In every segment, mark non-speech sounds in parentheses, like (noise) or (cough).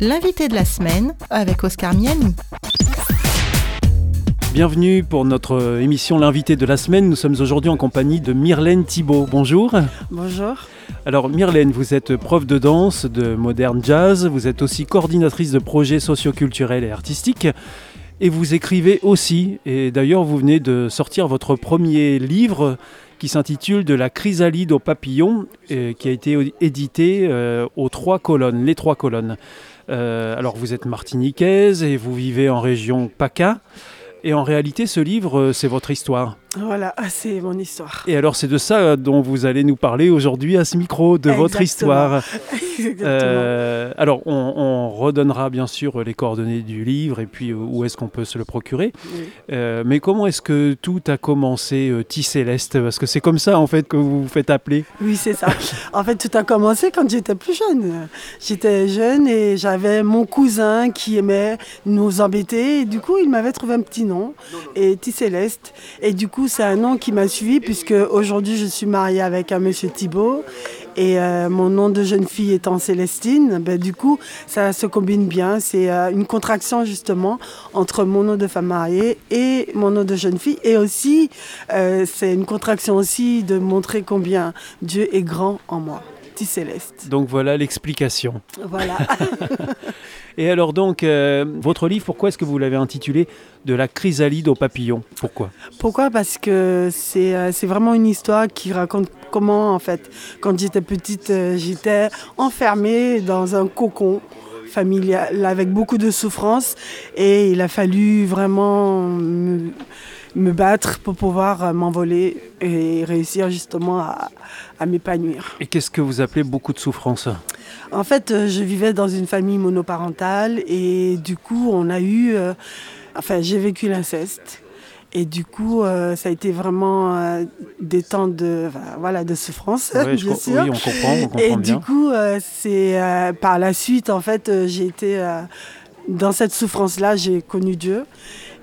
l'invité de la semaine avec Oscar Miani. Bienvenue pour notre émission L'invité de la semaine. Nous sommes aujourd'hui en compagnie de Myrlène Thibault. Bonjour. Bonjour. Alors Myrlène, vous êtes prof de danse, de moderne jazz, vous êtes aussi coordinatrice de projets socioculturels et artistiques. Et vous écrivez aussi, et d'ailleurs vous venez de sortir votre premier livre qui s'intitule De la chrysalide au papillon, qui a été édité euh, aux trois colonnes, les trois colonnes. Euh, alors vous êtes martiniquaise et vous vivez en région PACA. Et en réalité, ce livre, euh, c'est votre histoire. Voilà, (laughs) c'est mon histoire. Et alors, c'est de ça dont vous allez nous parler aujourd'hui à ce micro, de votre histoire. (laughs) euh, alors, on, on, redonnera bien sûr les coordonnées du livre et puis où est-ce qu'on peut se le procurer. Oui. Euh, mais comment est-ce que tout a commencé, euh, Céleste? Parce que c'est comme ça, en fait, que vous vous faites appeler. Oui, c'est ça. (laughs) en fait, tout a commencé quand j'étais plus jeune. J'étais jeune et j'avais mon cousin qui aimait nous embêter. Et du coup, il m'avait trouvé un petit nom, et Céleste. Et du coup, c'est un nom qui m'a suivi puisque aujourd'hui, je suis mariée avec un monsieur Thibault. Et euh, mon nom de jeune fille étant Célestine, ben, du coup, ça se combine bien. C'est euh, une contraction justement entre mon nom de femme mariée et mon nom de jeune fille. Et aussi, euh, c'est une contraction aussi de montrer combien Dieu est grand en moi. Céleste. Donc voilà l'explication. Voilà. (laughs) Et alors donc, euh, votre livre, pourquoi est-ce que vous l'avez intitulé De la chrysalide au papillon? Pourquoi? Pourquoi? Parce que c'est euh, vraiment une histoire qui raconte comment, en fait, quand j'étais petite, euh, j'étais enfermée dans un cocon familial avec beaucoup de souffrance et il a fallu vraiment me, me battre pour pouvoir m'envoler et réussir justement à, à m'épanouir. Et qu'est-ce que vous appelez beaucoup de souffrance? En fait, euh, je vivais dans une famille monoparentale et du coup, on a eu... Euh, enfin, j'ai vécu l'inceste. Et du coup, euh, ça a été vraiment euh, des temps de, enfin, voilà, de souffrance, Ouais, bien sûr. Oui, on comprend, on comprend Et bien. du coup, euh, c'est euh, par la suite, en fait, euh, j'ai été euh, dans cette souffrance-là, j'ai connu Dieu.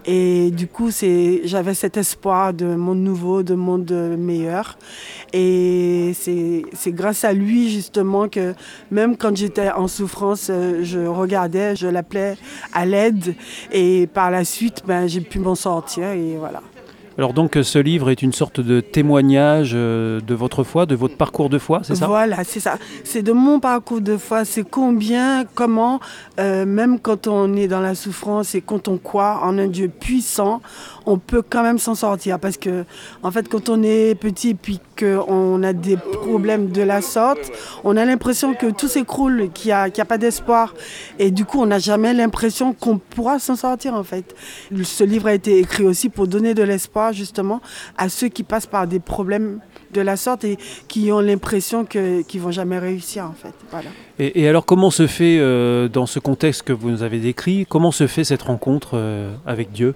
Et du coup, j'avais cet espoir de monde nouveau, de monde meilleur. Et c'est, c'est grâce à lui, justement, que même quand j'étais en souffrance, euh, je regardais, je l'appelais à l'aide. Et par la suite, ben, j'ai pu m'en sortir. Et voilà. Alors donc, ce livre est une sorte de témoignage euh, de votre foi, de votre parcours de foi, c'est ça? Voilà, c'est ça. C'est de mon parcours de foi. C'est combien, comment, euh, même quand on est dans la souffrance et quand on croit en un Dieu puissant, on peut quand même s'en sortir. Parce que, en fait, quand on est petit et qu'on a des problèmes de la sorte, on a l'impression que tout s'écroule, qu'il n'y a, a pas d'espoir. Et du coup, on n'a jamais l'impression qu'on pourra s'en sortir, en fait. Ce livre a été écrit aussi pour donner de l'espoir, justement, à ceux qui passent par des problèmes de la sorte et qui ont l'impression qu'ils vont jamais réussir, en fait. Et alors, comment se fait, euh, dans ce contexte que vous nous avez décrit, comment se fait cette rencontre euh, avec Dieu?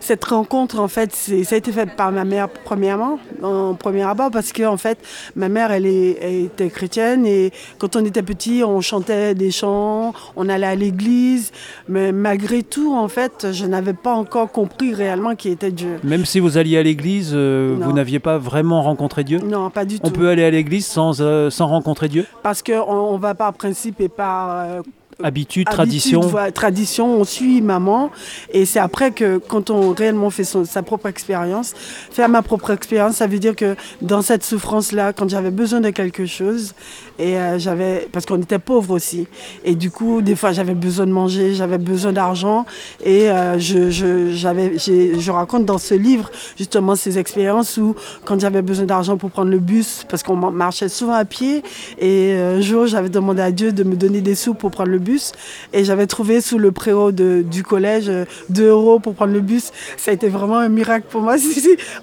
Cette rencontre, en fait, ça a été fait par ma mère premièrement, en premier abord, parce que en fait, ma mère, elle, est, elle était chrétienne et quand on était petit, on chantait des chants, on allait à l'église, mais malgré tout, en fait, je n'avais pas encore compris réellement qui était Dieu. Même si vous alliez à l'église, euh, vous n'aviez pas vraiment rencontré Dieu? Non, pas du On tout. peut aller à l'église sans, euh, sans rencontrer Dieu? Parce qu'on on va par principe et par euh, Habitude, Habitude, tradition voilà, tradition, on suit maman. Et c'est après que, quand on réellement fait son- sa propre expérience, faire ma propre expérience, ça veut dire que dans cette souffrance-là, quand j'avais besoin de quelque chose, et euh, j'avais, parce qu'on était pauvres aussi, et du coup, des fois, j'avais besoin de manger, j'avais besoin d'argent, et euh, je, je, j'avais, je raconte dans ce livre justement ces expériences où, quand j'avais besoin d'argent pour prendre le bus, parce qu'on marchait souvent à pied, et euh, un jour, j'avais demandé à Dieu de me donner des sous pour prendre le bus. Et j'avais trouvé sous le préau de, du collège euh, 2 euros pour prendre le bus. Ça a été vraiment un miracle pour moi. (laughs)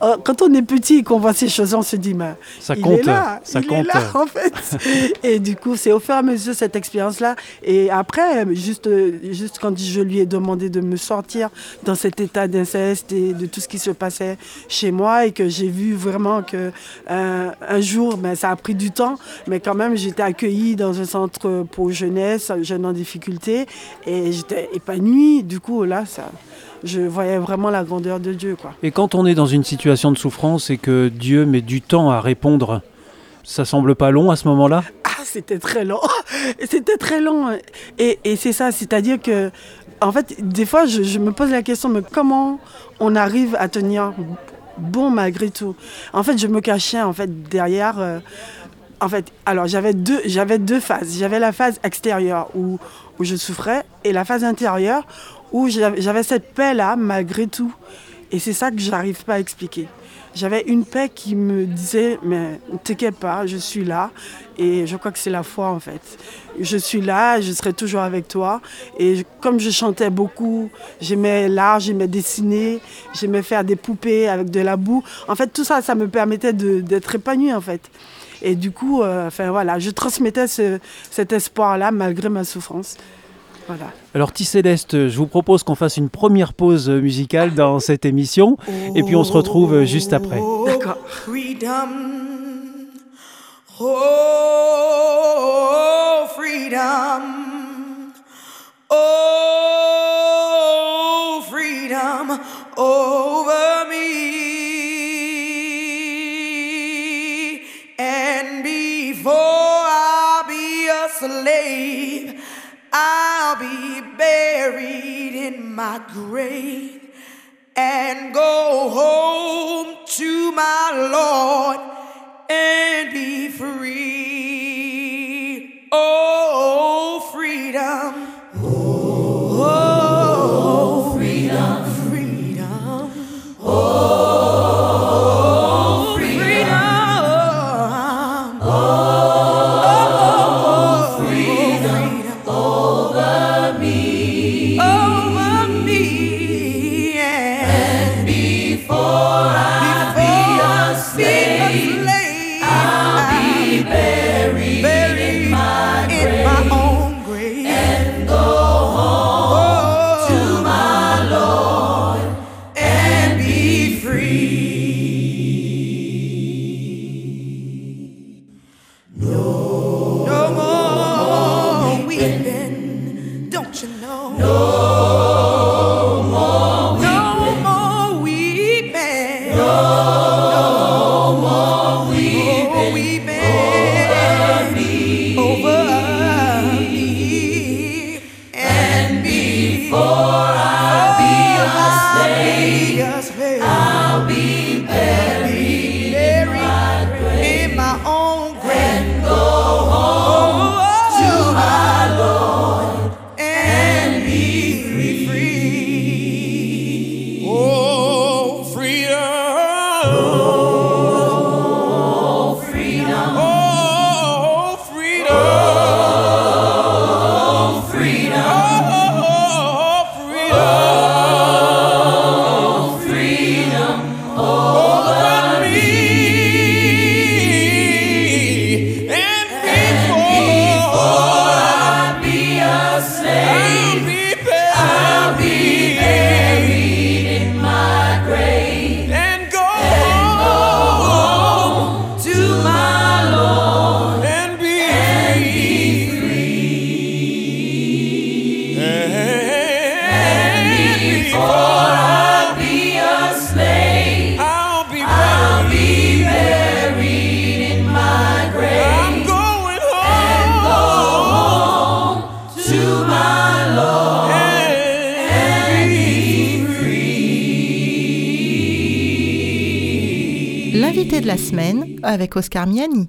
Euh, Quand on est petit et qu'on voit ces choses, on se dit, mais Ça il compte. est là, ça il compte. est là, en fait. Et du coup, c'est au fur et à mesure cette expérience-là. Et après, juste, juste quand je lui ai demandé de me sortir dans cet état d'inceste et de tout ce qui se passait chez moi et que j'ai vu vraiment que euh, un jour, ben, ça a pris du temps, mais quand même, j'étais accueillie dans un centre pour jeunesse, jeunes en difficulté, et j'étais épanouie. Du coup, là, ça, je voyais vraiment la grandeur de Dieu, quoi. Et quand on est dans une situation de souffrance et que Dieu met du temps à répondre, ça semble pas long à ce moment-là? C'était très long. (laughs) c'était très long. Et, c'est ça, c'est-à-dire que, en fait, des fois, je, me pose la question, mais comment on arrive à tenir bon malgré tout? En fait, je me cachais en fait derrière. Euh, en fait, alors j'avais deux, deux phases. J'avais la phase extérieure où, où je souffrais et la phase intérieure où j'avais cette paix-là malgré tout. Et c'est ça que j'arrive pas à expliquer. J'avais une paix qui me disait, mais ne t'inquiète pas, je suis là. Et je crois que c'est la foi en fait. Je suis là, je serai toujours avec toi. Et comme je chantais beaucoup, j'aimais l'art, j'aimais dessiner, j'aimais faire des poupées avec de la boue. En fait, tout ça, ça me permettait d'être épanouie en fait. Et du coup, euh, voilà, je transmettais cet espoir-là malgré ma souffrance. Alors T-Céleste, je vous propose qu'on fasse une première pause musicale dans cette émission et puis on se retrouve juste après. D'accord. Avec Oscar Miani.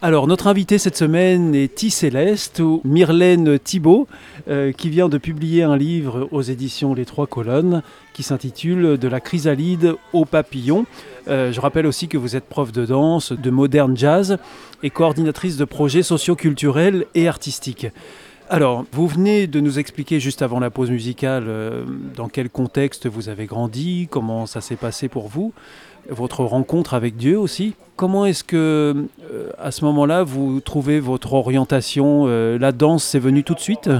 Alors, notre invité cette semaine est T Céleste ou Myrlène Thibault, euh, qui vient de publier un livre aux éditions Les Trois Colonnes qui s'intitule De la chrysalide au papillon. Euh, je rappelle aussi que vous êtes prof de danse, de moderne jazz et coordinatrice de projets socioculturels et artistiques. Alors, vous venez de nous expliquer juste avant la pause musicale euh, dans quel contexte vous avez grandi, comment ça s'est passé pour vous, votre rencontre avec Dieu aussi. Comment est-ce que, euh, à ce moment-là, vous trouvez votre orientation euh, La danse, c'est venu tout de suite?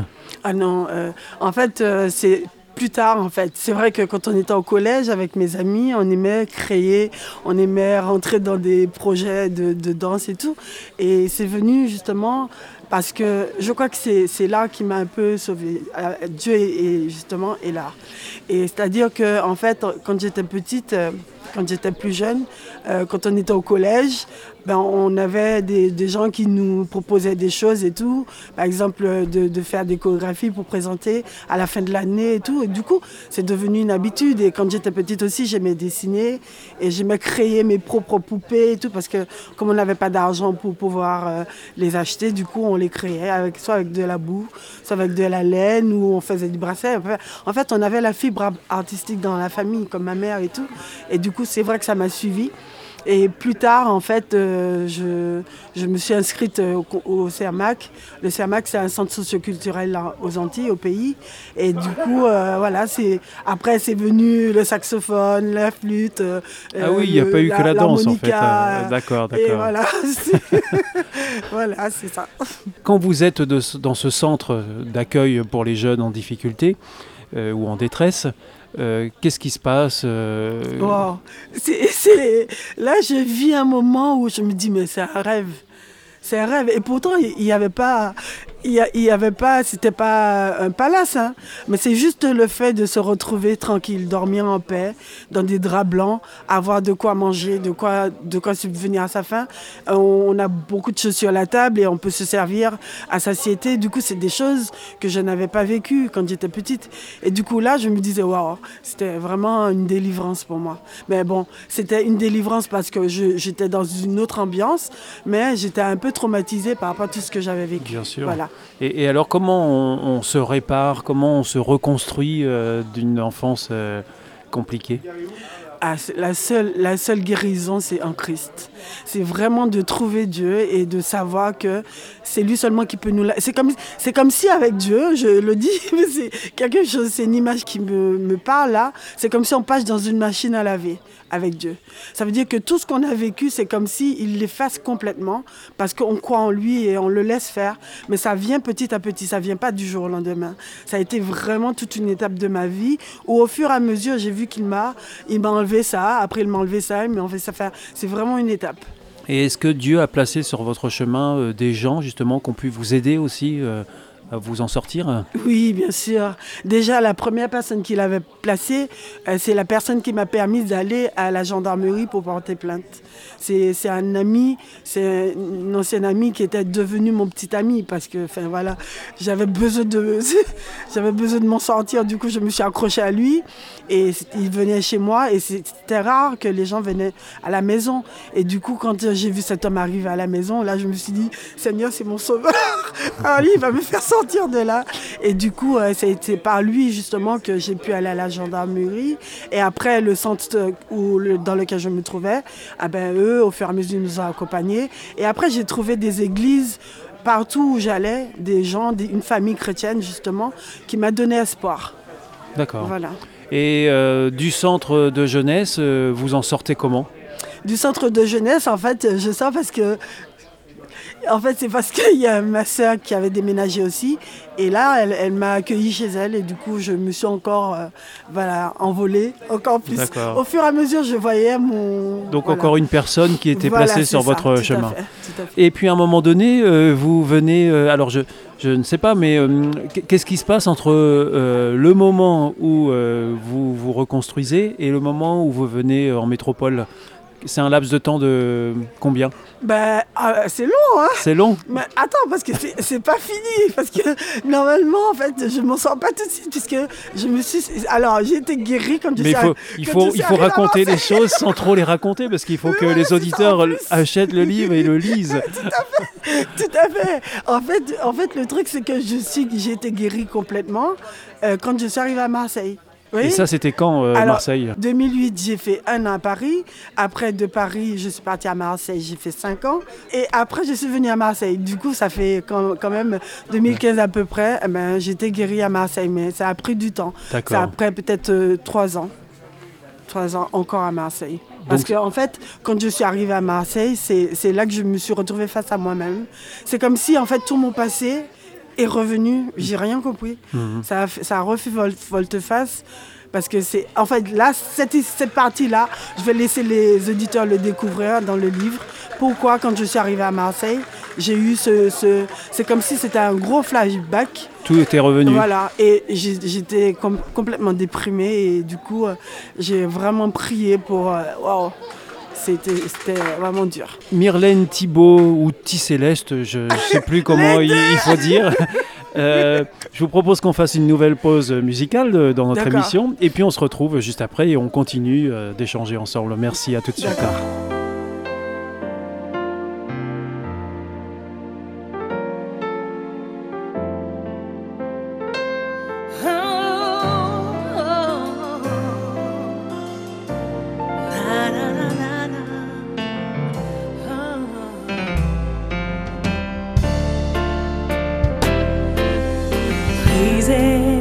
Ah non, euh, en fait, c'est plus tard, en fait. C'est vrai que quand on était au collège avec mes amis, on aimait créer, on aimait rentrer dans des projets de danse et tout. Et c'est venu justement parce que je crois que c'est l'art qui m'a un peu sauvé. Euh, Dieu est, justement est l'art. Et c'est-à-dire que en fait, quand j'étais petite, euh, quand j'étais plus jeune, euh, quand on était au collège, ben, on avait des, gens qui nous proposaient des choses et tout. Par exemple, de, faire des chorégraphies pour présenter à la fin de l'année et tout. Et du coup, c'est devenu une habitude. Et quand j'étais petite aussi, j'aimais dessiner et j'aimais créer mes propres poupées et tout. Parce que comme on n'avait pas d'argent pour pouvoir euh, les acheter, du coup, on les créait avec, soit avec de la boue, soit avec de la laine ou on faisait du bracelet. En fait, on avait la fibre artistique dans la famille, comme ma mère et tout. Et du coup, c'est vrai que ça m'a suivi. Et plus tard, en fait, euh, je, je, me suis inscrite euh, au, CERMAC. Le CERMAC, c'est un centre socioculturel aux Antilles, au pays. Et du coup, euh, voilà, c'est après, c'est venu le saxophone, la flûte. ah oui, il n'y a pas eu que la danse, en fait. d'accord, d'accord. Et voilà, (laughs) (laughs) voilà, c'est ça. Quand vous êtes de, dans ce centre d'accueil pour les jeunes en difficulté ou en détresse, euh, qu'est-ce qui se passe euh? Là, je vis un moment où je me dis, mais c'est un rêve. C'est un. Et pourtant, il n'y avait pas il y, avait pas, c'était pas un palace, hein, mais c'est juste le fait de se retrouver tranquille, dormir en paix, dans des draps blancs, avoir de quoi manger, de quoi, de quoi subvenir à sa faim. On, a beaucoup de choses sur la table et on peut se servir à satiété. Du coup, c'est des choses que je n'avais pas vécues quand j'étais petite. Et du coup, là, je me disais, waouh, c'était vraiment une délivrance pour moi. Mais bon, c'était une délivrance parce que j'étais dans une autre ambiance, mais j'étais un peu traumatisée par rapport à tout ce que j'avais vécu. Bien sûr. Voilà. Et, alors, comment on, se répare, comment on se reconstruit euh, d'une enfance euh, compliquée? Ah, la, seule, la seule guérison, c'est en Christ. C'est vraiment de trouver Dieu et de savoir que c'est lui seulement qui peut nous... C'est comme, c'est comme si avec Dieu, je le dis, (laughs) c'est quelque chose, c'est une image qui me, me parle là, c'est comme si on passe dans une machine à laver avec Dieu. Ça veut dire que tout ce qu'on a vécu, c'est comme s'il l'efface complètement parce qu'on croit en lui et on le laisse faire. Mais ça vient petit à petit, ça vient pas du jour au lendemain. Ça a été vraiment toute une étape de ma vie où au fur et à mesure, j'ai vu qu'il m'a, il m'a enlevé ça, après il m'a enlevé ça, il m'a enlevé ça. C'est vraiment une étape. Et est-ce que Dieu a placé sur votre chemin euh, des gens justement qui ont pu vous aider aussi euh, vous en sortir Oui, bien sûr. Déjà, la première personne qui l'avait placé, euh, c'est la personne qui m'a permis d'aller à la gendarmerie pour porter plainte. C'est un ami, c'est une ancienne amie qui était devenue mon petit ami parce que, enfin (laughs) j'avais besoin de, m'en sortir. Du coup, je me suis accrochée à lui et il venait chez moi et c'était rare que les gens venaient à la maison. Et du coup, quand j'ai vu cet homme arriver à la maison, là, je me suis dit, Seigneur, c'est mon sauveur. Alors (laughs) lui, il va me faire sortir sortir de là. Et du coup, euh, a été par lui justement que j'ai pu aller à la gendarmerie. Et après, le centre où, dans lequel je me trouvais, ah ben, eux, au fur et à mesure, nous ont accompagnés. Et après, j'ai trouvé des églises partout où j'allais, des gens, une famille chrétienne justement, qui m'a donné espoir. D'accord. Voilà. Et euh, du centre de jeunesse, euh, vous en sortez comment? Du centre de jeunesse, en fait, je sors parce que en fait, c'est parce (laughs) qu'il y a ma soeur qui avait déménagé aussi. Et là, elle, m'a accueilli chez elle. Et du coup, je me suis encore euh, voilà, envolée, encore plus. Au fur et à mesure, je voyais mon. Donc, encore une personne qui était placée sur votre chemin. Et puis, à un moment donné, euh, vous venez. Euh, alors, je, je ne sais pas, mais qu'est-ce qui se passe entre le moment où vous vous reconstruisez et le moment où vous venez en métropole? C'est un laps de temps de combien? Ben, c'est long, hein C'est long? Mais attends, parce que c'est pas fini. Parce que normalement, en fait, je m'en sors pas tout de suite, puisque je me suis. Alors, j'ai été guérie comme je Mais il faut, il faut, il faut raconter les choses sans trop les raconter, parce qu'il faut que les auditeurs achètent le livre et le lisent. (laughs) tout à fait, tout à fait. En fait, en fait le truc, c'est que je suis, j'ai été guérie complètement euh, quand je suis arrivée à Marseille. Et ça, c'était quand, euh, Marseille 2008, j'ai fait un an à Paris. Après, de Paris, je suis partie à Marseille, j'ai fait cinq ans. Et après, je suis venue à Marseille. Du coup, ça fait quand, même 2015 à peu près. Eh ben, j'étais guérie à Marseille, mais ça a pris du temps. Ça a pris peut-être euh, trois ans. Trois ans encore à Marseille. Parce qu'en en fait, quand je suis arrivée à Marseille, c'est là que je me suis retrouvée face à moi-même. C'est comme si, en fait, tout mon passé est revenu. J'ai rien compris. Mhm. Ça, a, ça a refait volte-face. Parce que c'est. En fait, là, cette, cette partie-là, je vais laisser les auditeurs le découvrir dans le livre. Pourquoi, quand je suis arrivée à Marseille, j'ai eu ce. C'est comme si c'était un gros flashback. Tout était revenu. Voilà. Et j'étais complètement déprimée. Et du coup, euh, j'ai vraiment prié pour. Euh, c'était vraiment dur. Myrlène Thibault ou Ticéleste, je ne sais plus comment il, faut dire. Euh, je vous propose qu'on fasse une nouvelle pause musicale dans notre émission. Et puis on se retrouve juste après et on continue euh, d'échanger ensemble. Merci, à tout de suite. dizer.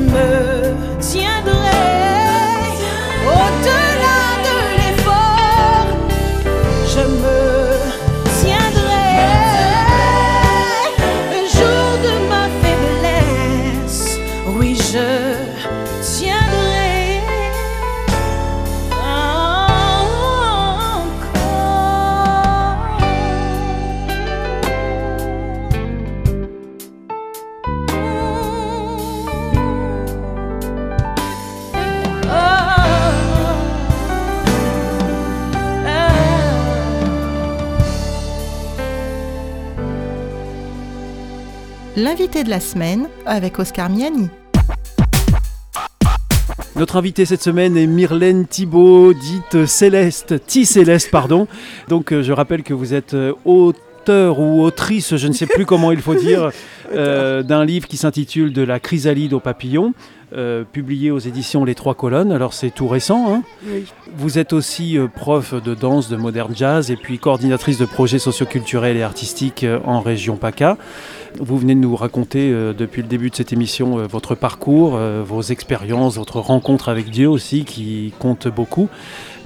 me tiendrai. L'invité de la semaine avec Oscar Miani. Notre invitée cette semaine est Myrlène Thibault, dite Céleste, Ti Céleste, pardon. Donc euh, je rappelle que vous êtes euh, auteur ou autrice, je ne sais plus comment il faut dire, (laughs) euh, d'un livre qui s'intitule De la chrysalide au papillon, euh, publié aux éditions Les Trois Colonnes. Alors c'est tout récent. hein. Oui. Vous êtes aussi euh, prof de danse, de modern jazz et puis coordinatrice de projets socioculturels et artistiques euh, en région PACA. Vous venez de nous raconter euh, depuis le début de cette émission euh, votre parcours, euh, vos expériences, votre rencontre avec Dieu aussi qui compte beaucoup.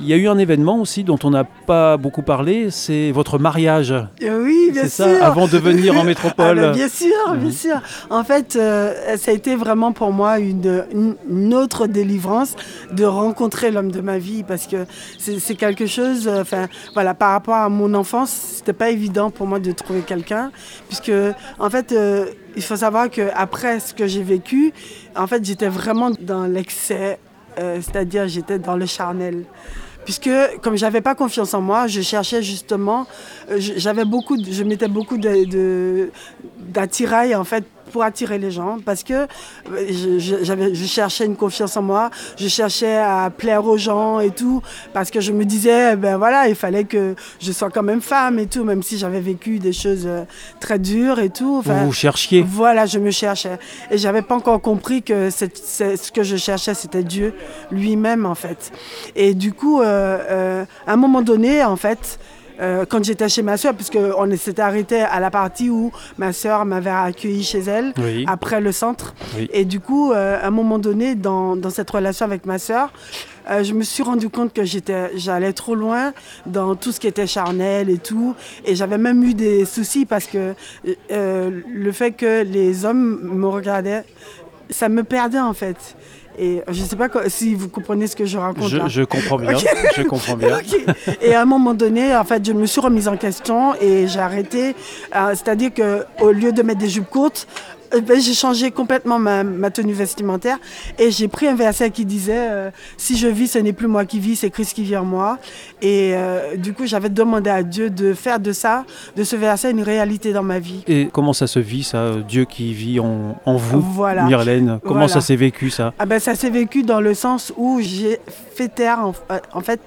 Il y a eu un événement aussi dont on n'a pas beaucoup parlé, c'est votre mariage. Euh, Oui, bien C'est sûr. ça, avant de venir en (laughs) Ah, métropole. ben, bien sûr, bien Mhm. sûr. En fait, euh, ça a été vraiment pour moi une, autre délivrance de rencontrer l'homme de ma vie parce que c'est c'est quelque chose, euh, enfin, voilà, par rapport à mon enfance, c'était pas évident pour moi de trouver quelqu'un puisque, en fait, euh, il faut savoir que après ce que j'ai vécu, en fait, j'étais vraiment dans l'excès, euh, c'est-à-dire j'étais dans le charnel. Puisque comme j'avais pas confiance en moi, je cherchais justement, euh, j'avais beaucoup, je mettais beaucoup d'attirail en fait pour attirer les gens parce que euh, je, je- cherchais une confiance en moi, je cherchais à plaire aux gens et tout parce que je me disais eh ben voilà il fallait que je sois quand même femme et tout même si j'avais vécu des choses euh, très dures et tout. Enfin, Vous vous cherchiez. voilà, je me cherchais. Et j'avais pas encore compris que ce que je cherchais, c'était Dieu lui-même, en fait. Et du coup, euh, euh, à un moment donné, en fait, euh, quand j'étais chez ma soeur, puisqu'on s'était arrêté à la partie où ma soeur m'avait accueilli chez elle, Oui. après le centre. Oui. Et du coup, euh, à un moment donné, dans, dans cette relation avec ma sœur, euh, je me suis rendu compte que j'étais, j'allais trop loin dans tout ce qui était charnel et tout. Et j'avais même eu des soucis parce que le fait que les hommes me regardaient, ça me perdait en fait. Et je ne sais pas si vous comprenez ce que je raconte là. Je, comprends bien. Je comprends bien. Et à un moment donné, en fait, je me suis remise en question et j'ai arrêté. Euh, C'est-à-dire que au lieu de mettre des jupes courtes, euh, ben, j'ai changé complètement ma, ma tenue vestimentaire et j'ai pris un verset qui disait euh, Si je vis, ce n'est plus moi qui vis, c'est Christ qui vit en moi. Et euh, du coup, j'avais demandé à Dieu de faire de ça, de ce verset, une réalité dans ma vie. Et comment ça se vit, ça, Dieu qui vit en, en vous, Voilà. Myrlène? Comment Voilà. ça s'est vécu, ça? Ah ben, ça s'est vécu dans le sens où j'ai fait taire, en, en fait,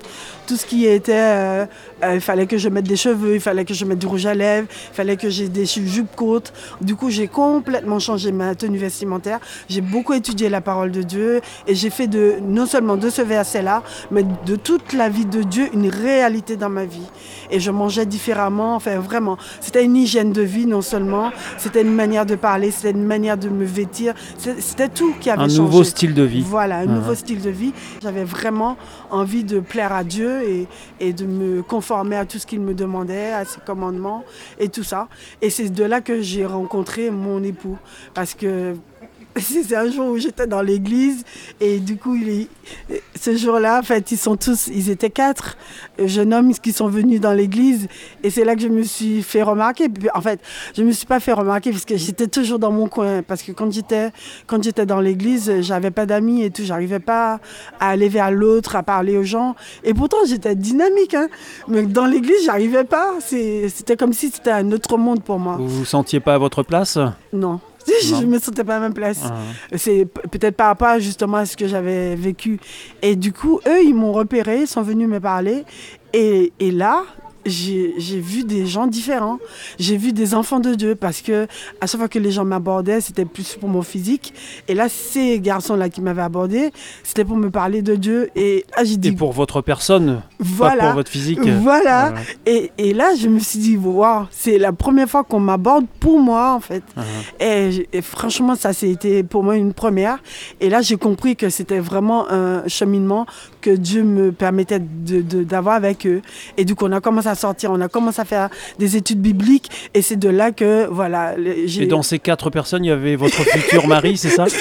tout ce qui était... euh, euh, il fallait que je mette des cheveux, il fallait que je mette du rouge à lèvres, il fallait que j'ai des jupes courtes. Du coup, j'ai complètement changé ma tenue vestimentaire. J'ai beaucoup étudié la parole de Dieu et j'ai fait de, non seulement de ce verset-là, mais de toute la vie de Dieu une réalité dans ma vie. Et je mangeais différemment, enfin vraiment. C'était une hygiène de vie, non seulement, c'était une manière de parler, c'était une manière de me vêtir, c'était tout qui avait Un changé. nouveau style de vie. Voilà, un Ah. nouveau style de vie. J'avais vraiment envie de plaire à Dieu et, et de me conformer à tout ce qu'il me demandait, à ses commandements et tout ça. Et c'est de là que j'ai rencontré mon époux. Parce que (laughs) c'est un jour où j'étais dans l'église et du coup, il est- ce jour-là, en fait, ils sont tous, ils étaient quatre euh, jeunes hommes qui sont venus dans l'église et c'est là que je me suis fait remarquer. En fait, je me suis pas fait remarquer parce que j'étais toujours dans mon coin. Parce que quand j'étais, quand j'étais dans l'église, j'avais pas d'amis et tout, j'arrivais pas à aller vers l'autre, à parler aux gens. Et pourtant, j'étais dynamique, hein. Mais dans l'église, j'arrivais pas. C'était comme si c'était un autre monde pour moi. Vous vous sentiez pas à votre place? Non. (laughs) Je me sentais pas à ma place. Ah. C'est peut-être par rapport justement à ce que j'avais vécu. Et du coup, eux, ils m'ont repéré, ils sont venus me parler. Et, et là, j'ai vu des gens différents. J'ai vu des enfants de Dieu parce que à chaque fois que les gens m'abordaient, c'était plus pour mon physique. Et là, ces garçons-là qui m'avaient abordé, c'était pour me parler de Dieu. Et là, j'ai dit, Et pour votre personne, pas voilà. pour votre physique. Voilà. Et, et là, je me suis dit, waouh, c'est la première fois qu'on m'aborde pour moi, en fait. Ah. Et franchement, ça, c'était pour moi une première. Et là, j'ai compris que c'était vraiment un cheminement que Dieu me permettait d'avoir avec eux. Et du coup, on a commencé à sortir, on a commencé à faire des études bibliques. Et c'est de là que, voilà. Et dans ces quatre personnes, il y avait votre futur mari, c'est ça? (laughs)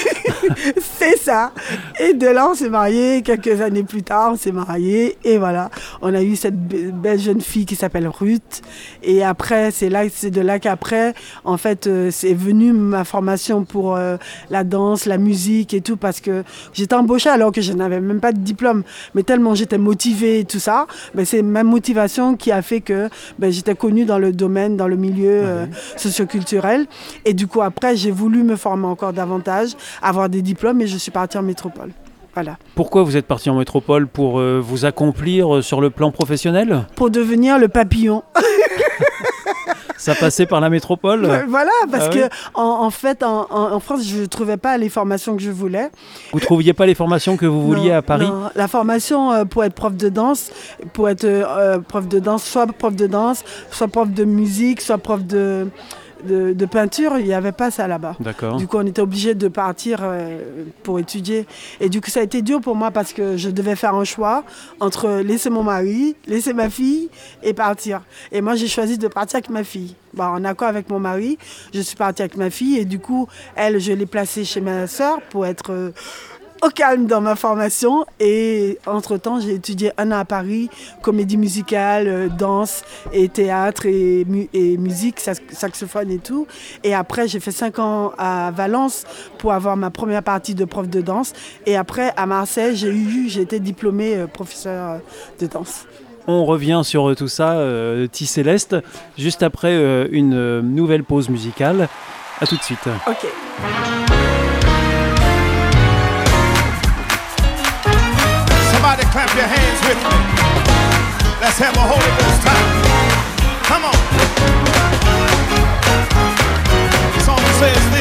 C'est ça. Et de là, on s'est mariés. Quelques années plus tard, on s'est mariés. Et voilà, on a eu cette be- belle jeune fille qui s'appelle Ruth. Et après, c'est là, c'est de là qu'après, en fait, euh, c'est venu ma formation pour euh, la danse, la musique et tout, parce que j'étais embauchée alors que je n'avais même pas de diplôme. Mais tellement j'étais motivée et tout ça, ben, c'est ma motivation qui a fait que ben, j'étais connue dans le domaine, dans le milieu euh, socioculturel. Et du coup, après, j'ai voulu me former encore davantage, avoir des diplômes et je suis partie en métropole. Voilà. Pourquoi vous êtes parti en métropole? Pour euh, vous accomplir euh, sur le plan professionnel? Pour devenir le papillon. (laughs) Ça passait par la métropole voilà, parce Ah que oui en, en fait, en, en- France, je ne trouvais pas les formations que je voulais. Vous trouviez pas les formations que vous vouliez Non, à Paris? Non. La formation euh, pour être prof de danse, pour être euh, prof de danse, soit prof de danse, soit prof de musique, soit prof de, de, de peinture, il n'y avait pas ça là-bas. D'accord. Du coup, on était obligé de partir euh, pour étudier. Et du coup, ça a été dur pour moi parce que je devais faire un choix entre laisser mon mari, laisser ma fille et partir. Et moi, j'ai choisi de partir avec ma fille. Bon, en accord avec mon mari, je suis partie avec ma fille et du coup, elle, je l'ai placée chez ma sœur pour être euh, au calme dans ma formation. Et entre-temps, j'ai étudié un an à Paris, comédie musicale, euh, danse et théâtre et, mu- et musique, sax- saxophone et tout. Et après, j'ai fait cinq ans à Valence pour avoir ma première partie de prof de danse. Et après, à Marseille, j'ai eu, j'ai été diplômée euh, professeur euh, de danse. On revient sur tout ça, euh, T Céleste, juste après euh, une nouvelle pause musicale. À tout de suite. Ok. Let's have a Holy Ghost time. Come on. The song says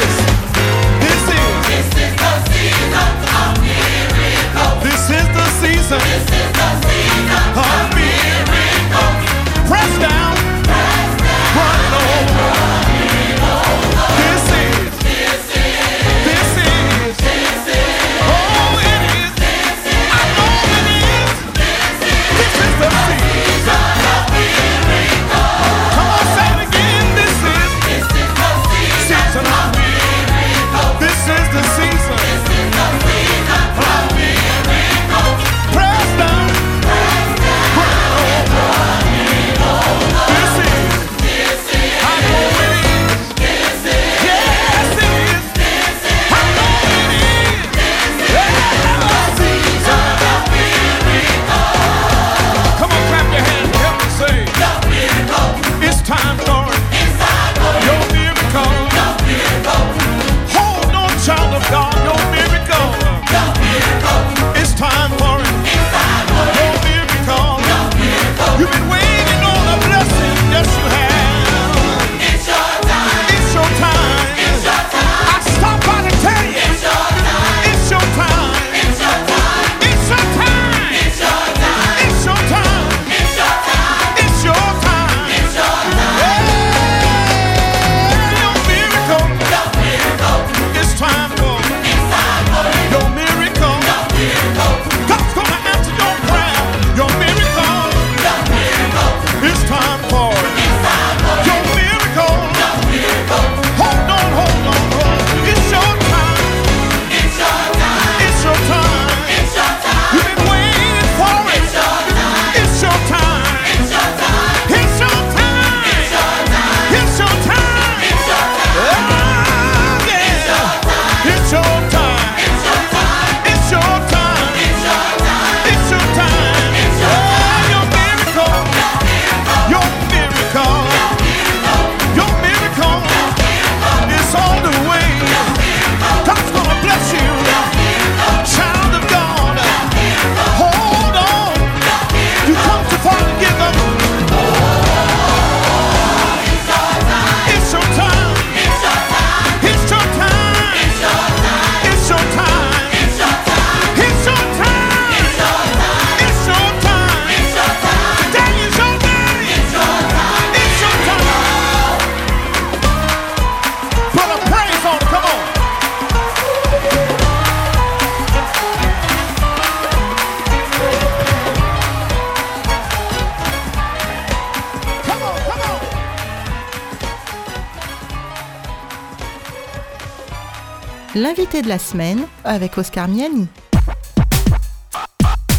L'invité de la semaine avec Oscar Miani.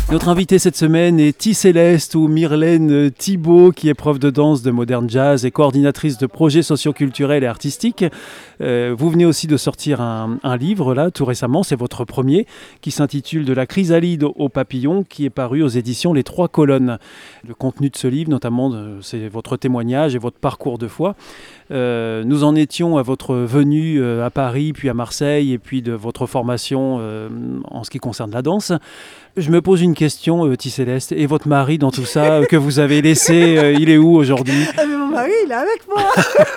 Notre invité cette semaine est T Céleste ou Myrlène Thibault, qui est prof de danse de moderne jazz et coordinatrice de projets socioculturels et artistiques. Euh, vous venez aussi de sortir un, livre là tout récemment, c'est votre premier, qui s'intitule De la chrysalide au papillon, qui est paru aux éditions Les Trois Colonnes. Le contenu de ce livre, notamment, euh, c'est votre témoignage et votre parcours de foi. Euh, nous en étions à votre venue à Paris, puis à Marseille, et puis de votre formation en ce qui concerne la danse. Je me pose une question, euh, Céleste. Et votre mari dans tout ça euh, que vous avez laissé, euh, il est où aujourd'hui? Ah, mon mari, il est avec moi.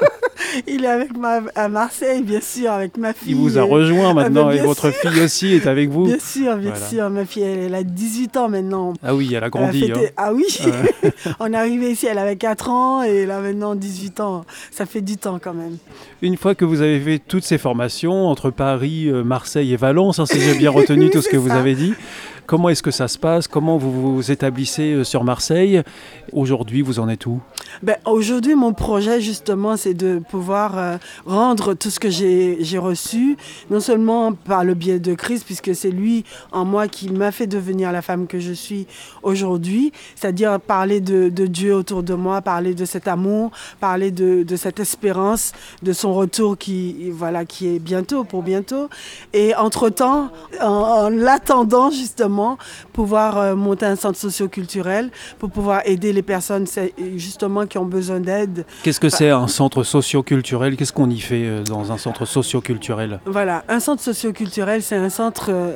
(laughs) il est avec moi à Marseille, bien sûr, avec ma fille. Il vous a rejoint maintenant mais et votre fille aussi est avec vous. Bien sûr, bien Voilà. sûr. Ma fille, elle, elle a 18 ans maintenant. Ah oui, elle a Elle a grandi. fêté- hein. Ah oui. (laughs) On est arrivé ici, elle avait 4 ans et a maintenant 18 ans. Ça fait du temps quand même. Une fois que vous avez fait toutes ces formations entre Paris, euh, Marseille et Valence, hein, si j'ai bien retenu (laughs) tout ce que vous avez dit, comment est-ce que ça se passe? Comment vous vous établissez euh, sur Marseille? Aujourd'hui, vous en êtes où? Ben, Aujourd'hui, mon projet, justement, c'est de pouvoir euh, rendre tout ce que j'ai reçu, non seulement par le biais de Christ, puisque c'est lui en moi qui m'a fait devenir la femme que je suis aujourd'hui, c'est-à-dire parler de, Dieu autour de moi, parler de cet amour, parler de, cette espérance, de son retour qui, voilà, qui est bientôt, pour bientôt. Et entre-temps, en, en l'attendant, justement, pouvoir euh, monter un centre socioculturel pour pouvoir aider les personnes justement qui ont besoin d'aide. Qu'est-ce que c'est un centre socio-culturel? Qu'est-ce qu'on y fait euh, dans un centre socio-culturel? Voilà, un centre socioculturel, c'est un centre euh,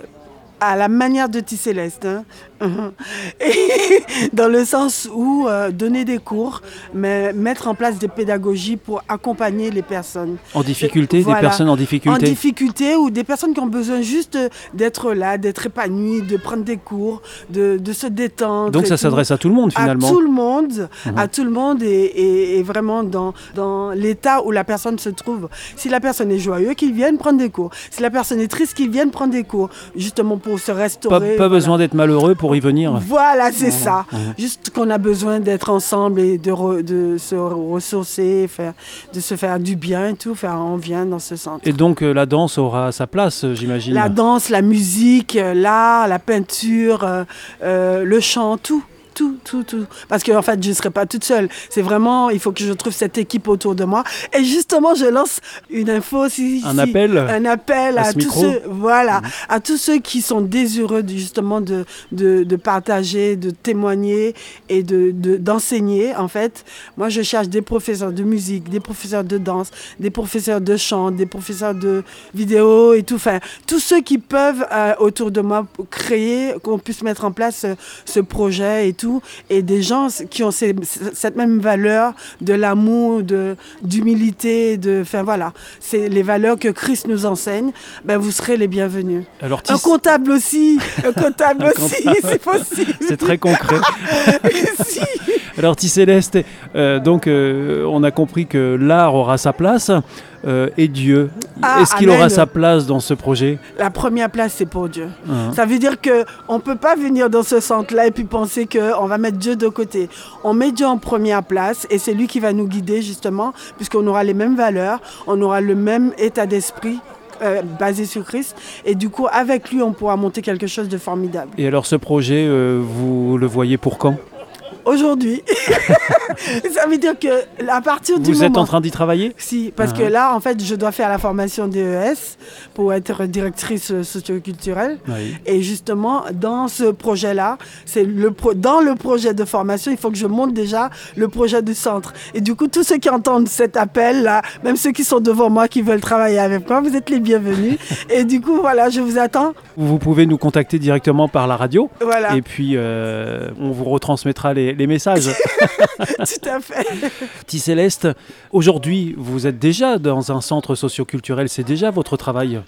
à la manière de Tisséleste. Hein. (laughs) Et dans le sens où euh, donner des cours, mais mettre en place des pédagogies pour accompagner les personnes. En difficulté, Voilà. des personnes en En difficulté difficulté ou des personnes qui ont besoin juste d'être là, d'être épanouies, de prendre des cours, de, de se détendre. Donc ça s'adresse à tout le monde finalement À tout le monde, Mhm. à tout le monde et, et- et vraiment dans, dans l'état où la personne se trouve. Si la personne est joyeuse, qu'il vienne prendre des cours. Si la personne est triste, qu'il vienne prendre des cours, justement pour se Pas, restaurer. pas voilà. besoin d'être malheureux pour y venir. Voilà, c'est ça. Juste qu'on a besoin d'être ensemble et de, re- de se ressourcer, faire, de se faire du bien et tout. Faire, on vient dans ce centre. Et donc euh, la danse aura sa place, euh, j'imagine. La danse, la musique, euh, l'art, la peinture, euh, le chant, tout. Tout, tout, tout. Parce qu'en fait, je ne serai pas toute seule. C'est vraiment, il faut que je trouve cette équipe autour de moi. Et justement, je lance une info. Si, Un si- appel Un appel à à, ce tous micro ceux, voilà, à tous ceux qui sont désireux de- justement de, de, de partager, de témoigner et de, de- d'enseigner. En fait, moi, je cherche des professeurs de musique, des professeurs de danse, des professeurs de chant, des professeurs de vidéo et tout. Enfin, tous ceux qui peuvent euh, autour de moi créer, qu'on puisse mettre en place euh, ce projet et tout. Et des gens qui ont ces- cette même valeur de l'amour, de, d'humilité, de. Enfin voilà, c'est les valeurs que Christ nous enseigne. Ben, vous serez les bienvenus. Alors Un comptable aussi, un (laughs) comptable Un aussi, c'est possible. (laughs) c'est très concret. (laughs) Si. Alors Céleste, euh, donc euh, on a compris que l'art aura sa place euh, et Dieu. Ah, Est-ce qu'il aura sa place dans ce projet La première place, c'est pour Dieu. Hein. Ça veut dire que on peut pas venir dans ce centre-là et puis penser que on va mettre Dieu de côté. On met Dieu en première place et c'est lui qui va nous guider justement, puisqu'on aura les mêmes valeurs, on aura le même état d'esprit. euh, basé sur Christ et du coup avec lui on pourra monter quelque chose de formidable. Et alors ce projet, euh, vous le voyez pour quand? Aujourd'hui, (laughs) ça veut dire que à partir du Vous moment êtes en train d'y travailler Si, parce Ah. que là, en fait, je dois faire la formation DES pour être directrice socioculturelle. Oui. Et justement, dans ce projet-là, c'est le pro- dans le projet de formation, il faut que je monte déjà le projet du centre. Et du coup, tous ceux qui entendent cet appel-là, même ceux qui sont devant moi, qui veulent travailler avec moi, vous êtes les bienvenus. (laughs) Et du coup, voilà, je vous attends. Vous pouvez nous contacter directement par la radio Voilà, et puis euh, on vous retransmettra les, les messages. (laughs) tout à fait. Petit Céleste, aujourd'hui vous êtes déjà dans un centre socioculturel, c'est déjà votre travail.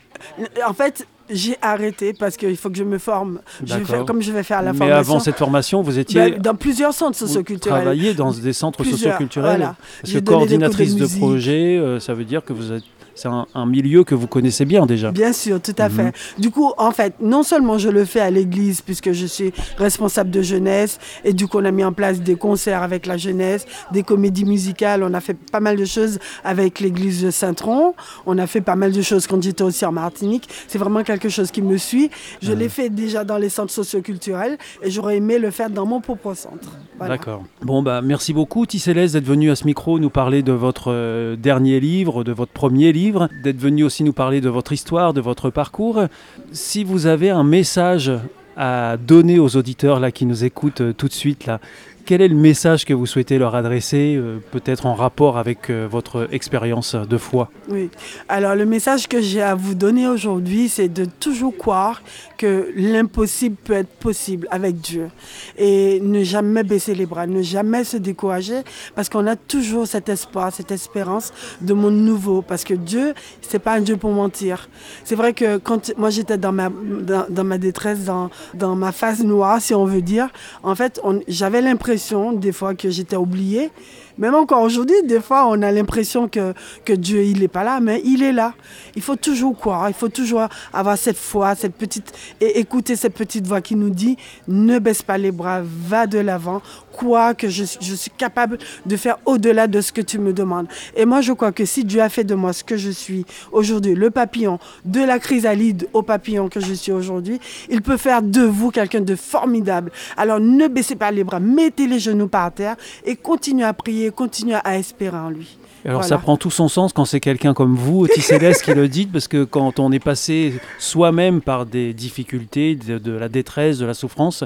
En fait, j'ai arrêté parce qu'il faut que je me forme. Je vais comme je vais faire la Mais formation. avant cette formation, vous étiez ben, dans plusieurs centres vous socioculturels. travaillez dans des centres Plusieurs, socioculturels. voilà. Parce que de coordinatrice de, projet, euh, ça veut dire que vous êtes c'est un, un milieu que vous connaissez bien déjà. Bien sûr, tout à Mhm. fait. Du coup, en fait, non seulement je le fais à l'église, puisque je suis responsable de jeunesse, et du coup, on a mis en place des concerts avec la jeunesse, des comédies musicales, on a fait pas mal de choses avec l'église de Saint-Tron, on a fait pas mal de choses quand j'étais aussi en Martinique. C'est vraiment quelque chose qui me suit. Je l'ai fait déjà dans les centres socioculturels, et j'aurais aimé le faire dans mon propre centre. Voilà. D'accord. Bon, bah, merci beaucoup, Tissélès, d'être venu à ce micro nous parler de votre euh, dernier livre, de votre premier livre, d'être venu aussi nous parler de votre histoire, de votre parcours. Si vous avez un message à donner aux auditeurs là, qui nous écoutent euh, tout de suite, là, quel est le message que vous souhaitez leur adresser, euh, peut-être en rapport avec euh, votre expérience de foi? Oui. Alors, le message que j'ai à vous donner aujourd'hui, c'est de toujours croire que l'impossible peut être possible avec Dieu. Et ne jamais baisser les bras, ne jamais se décourager, parce qu'on a toujours cet espoir, cette espérance de monde nouveau. Parce que Dieu, c'est pas un Dieu pour mentir. C'est vrai que quand moi j'étais dans ma, dans, ma détresse, dans, dans ma phase noire, si on veut dire, en fait, j'avais l'impression des fois que j'étais oubliée. Même encore aujourd'hui, des fois, on a l'impression que, que Dieu, il n'est pas là, mais il est là. Il faut toujours croire, il faut toujours avoir cette foi, cette petite, et écouter cette petite voix qui nous dit, ne baisse pas les bras, va de l'avant, crois que je, je suis capable de faire au-delà de ce que tu me demandes. Et moi, je crois que si Dieu a fait de moi ce que je suis aujourd'hui, le papillon, de la chrysalide au papillon que je suis aujourd'hui, il peut faire de vous quelqu'un de formidable. Alors ne baissez pas les bras, mettez les genoux par terre et continuez à prier, continuez à espérer en lui. Et Alors Voilà. ça prend tout son sens quand c'est quelqu'un comme vous, Tissélès, qui le dit, parce que quand on est passé soi-même par des difficultés, de, de la détresse, de la souffrance,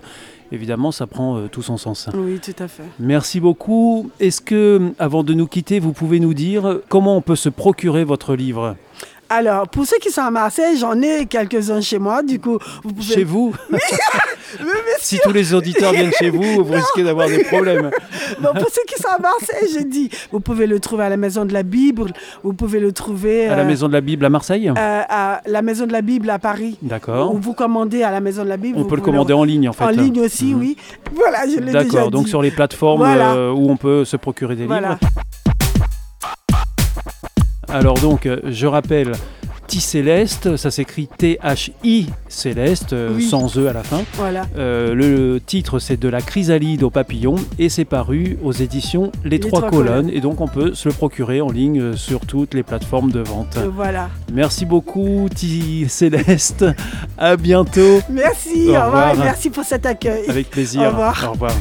évidemment ça prend euh, tout son sens. Oui, tout à fait. Merci beaucoup. Est-ce que, avant de nous quitter, vous pouvez nous dire comment on peut se procurer votre livre? Alors, pour ceux qui sont à Marseille, j'en ai quelques-uns chez moi. Du coup, vous pouvez. Chez vous (laughs) mais (laughs) Si tous les auditeurs viennent chez vous, vous (laughs) risquez d'avoir des problèmes. Bon, pour ceux qui sont à Marseille, j'ai dit, vous pouvez le trouver à la Maison de la Bible, vous pouvez le trouver À la euh, Maison de la Bible à Marseille? euh, à la Maison de la Bible à Paris. D'accord. Ou vous commandez à la Maison de la Bible. On peut le commander en ligne en fait. En ligne aussi, Mhm. oui. Voilà, je l'ai déjà dit. D'accord, donc sur les plateformes Voilà. euh, où on peut se procurer des Voilà. livres. Alors donc, euh, je rappelle, T-Céleste, ça s'écrit T-H-I Céleste, euh, Oui. sans E à la fin. Voilà. Euh, le titre c'est De la chrysalide au papillon et c'est paru aux éditions Les, Trois, Trois colonnes. Colonnes. et donc on peut se le procurer en ligne sur toutes les plateformes de vente. Voilà. Merci beaucoup T-Céleste, à bientôt, Merci, Au au revoir. Merci pour cet accueil. avec plaisir. Au revoir. Au revoir.